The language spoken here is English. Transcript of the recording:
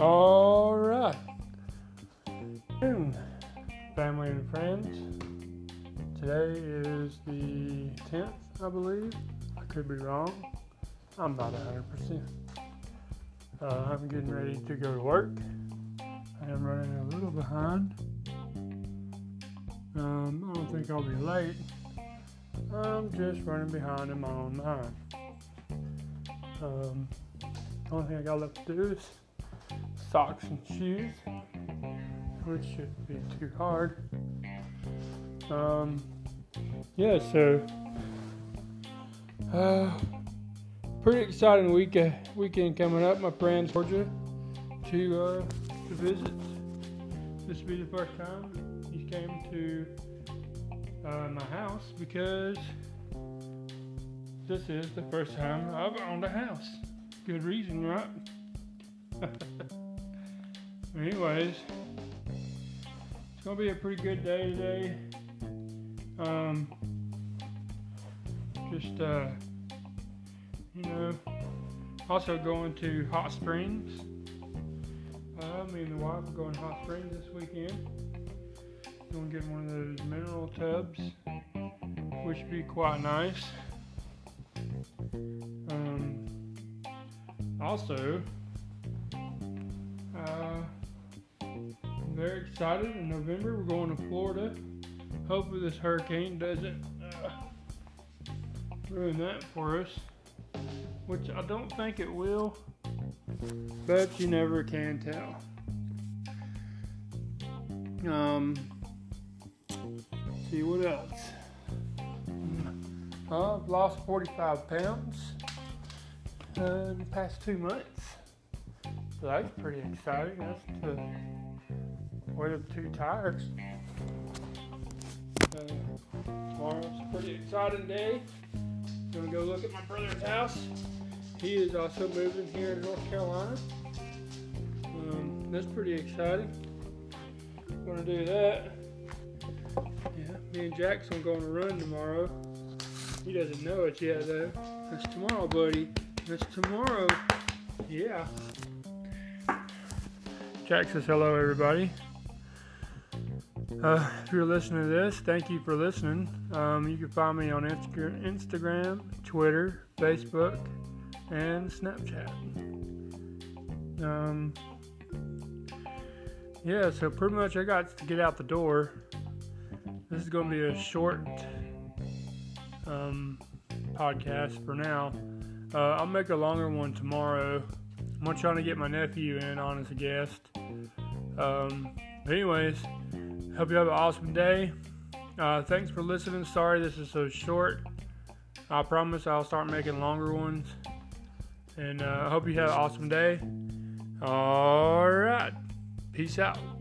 All right. Family and friends. Today is the 10th, I believe. I could be wrong. I'm not 100%. Uh, I'm getting ready to go to work. I am running a little behind. Um, I don't think I'll be late. I'm just running behind in my own mind. Um, only thing I got left to do is socks and shoes, which shouldn't be too hard. Um, yeah, so uh, pretty exciting week uh, weekend coming up. My friends Georgia to uh, to visit. This will be the first time he came to uh, my house because this is the first time I've owned a house. Good reason, right? Anyways, it's gonna be a pretty good day today. Um, just uh, you know, also going to Hot Springs. Uh, me and the wife are going to Hot Springs this weekend. Gonna get one of those mineral tubs, which would be quite nice. Um, also, very excited. In November, we're going to Florida. Hopefully, this hurricane doesn't uh, ruin that for us, which I don't think it will, but you never can tell. Um, see what else. I've lost 45 pounds uh, in the past two months. So that's pretty exciting. That's the of two tires. Uh, tomorrow's a pretty exciting day. I'm Gonna go look at my brother's house. He is also moving here to North Carolina. Um, that's pretty exciting. Gonna do that. Yeah, me and Jackson going to run tomorrow. He doesn't know it yet though. That's tomorrow, buddy. That's tomorrow. Yeah. Jack says hello, everybody. Uh, if you're listening to this, thank you for listening. Um, you can find me on Instagram, Twitter, Facebook, and Snapchat. Um, yeah, so pretty much I got to get out the door. This is going to be a short um, podcast for now. Uh, I'll make a longer one tomorrow. I'm trying to get my nephew in on as a guest. Um, anyways, hope you have an awesome day. Uh, thanks for listening. Sorry this is so short. I promise I'll start making longer ones. And I uh, hope you have an awesome day. All right. Peace out.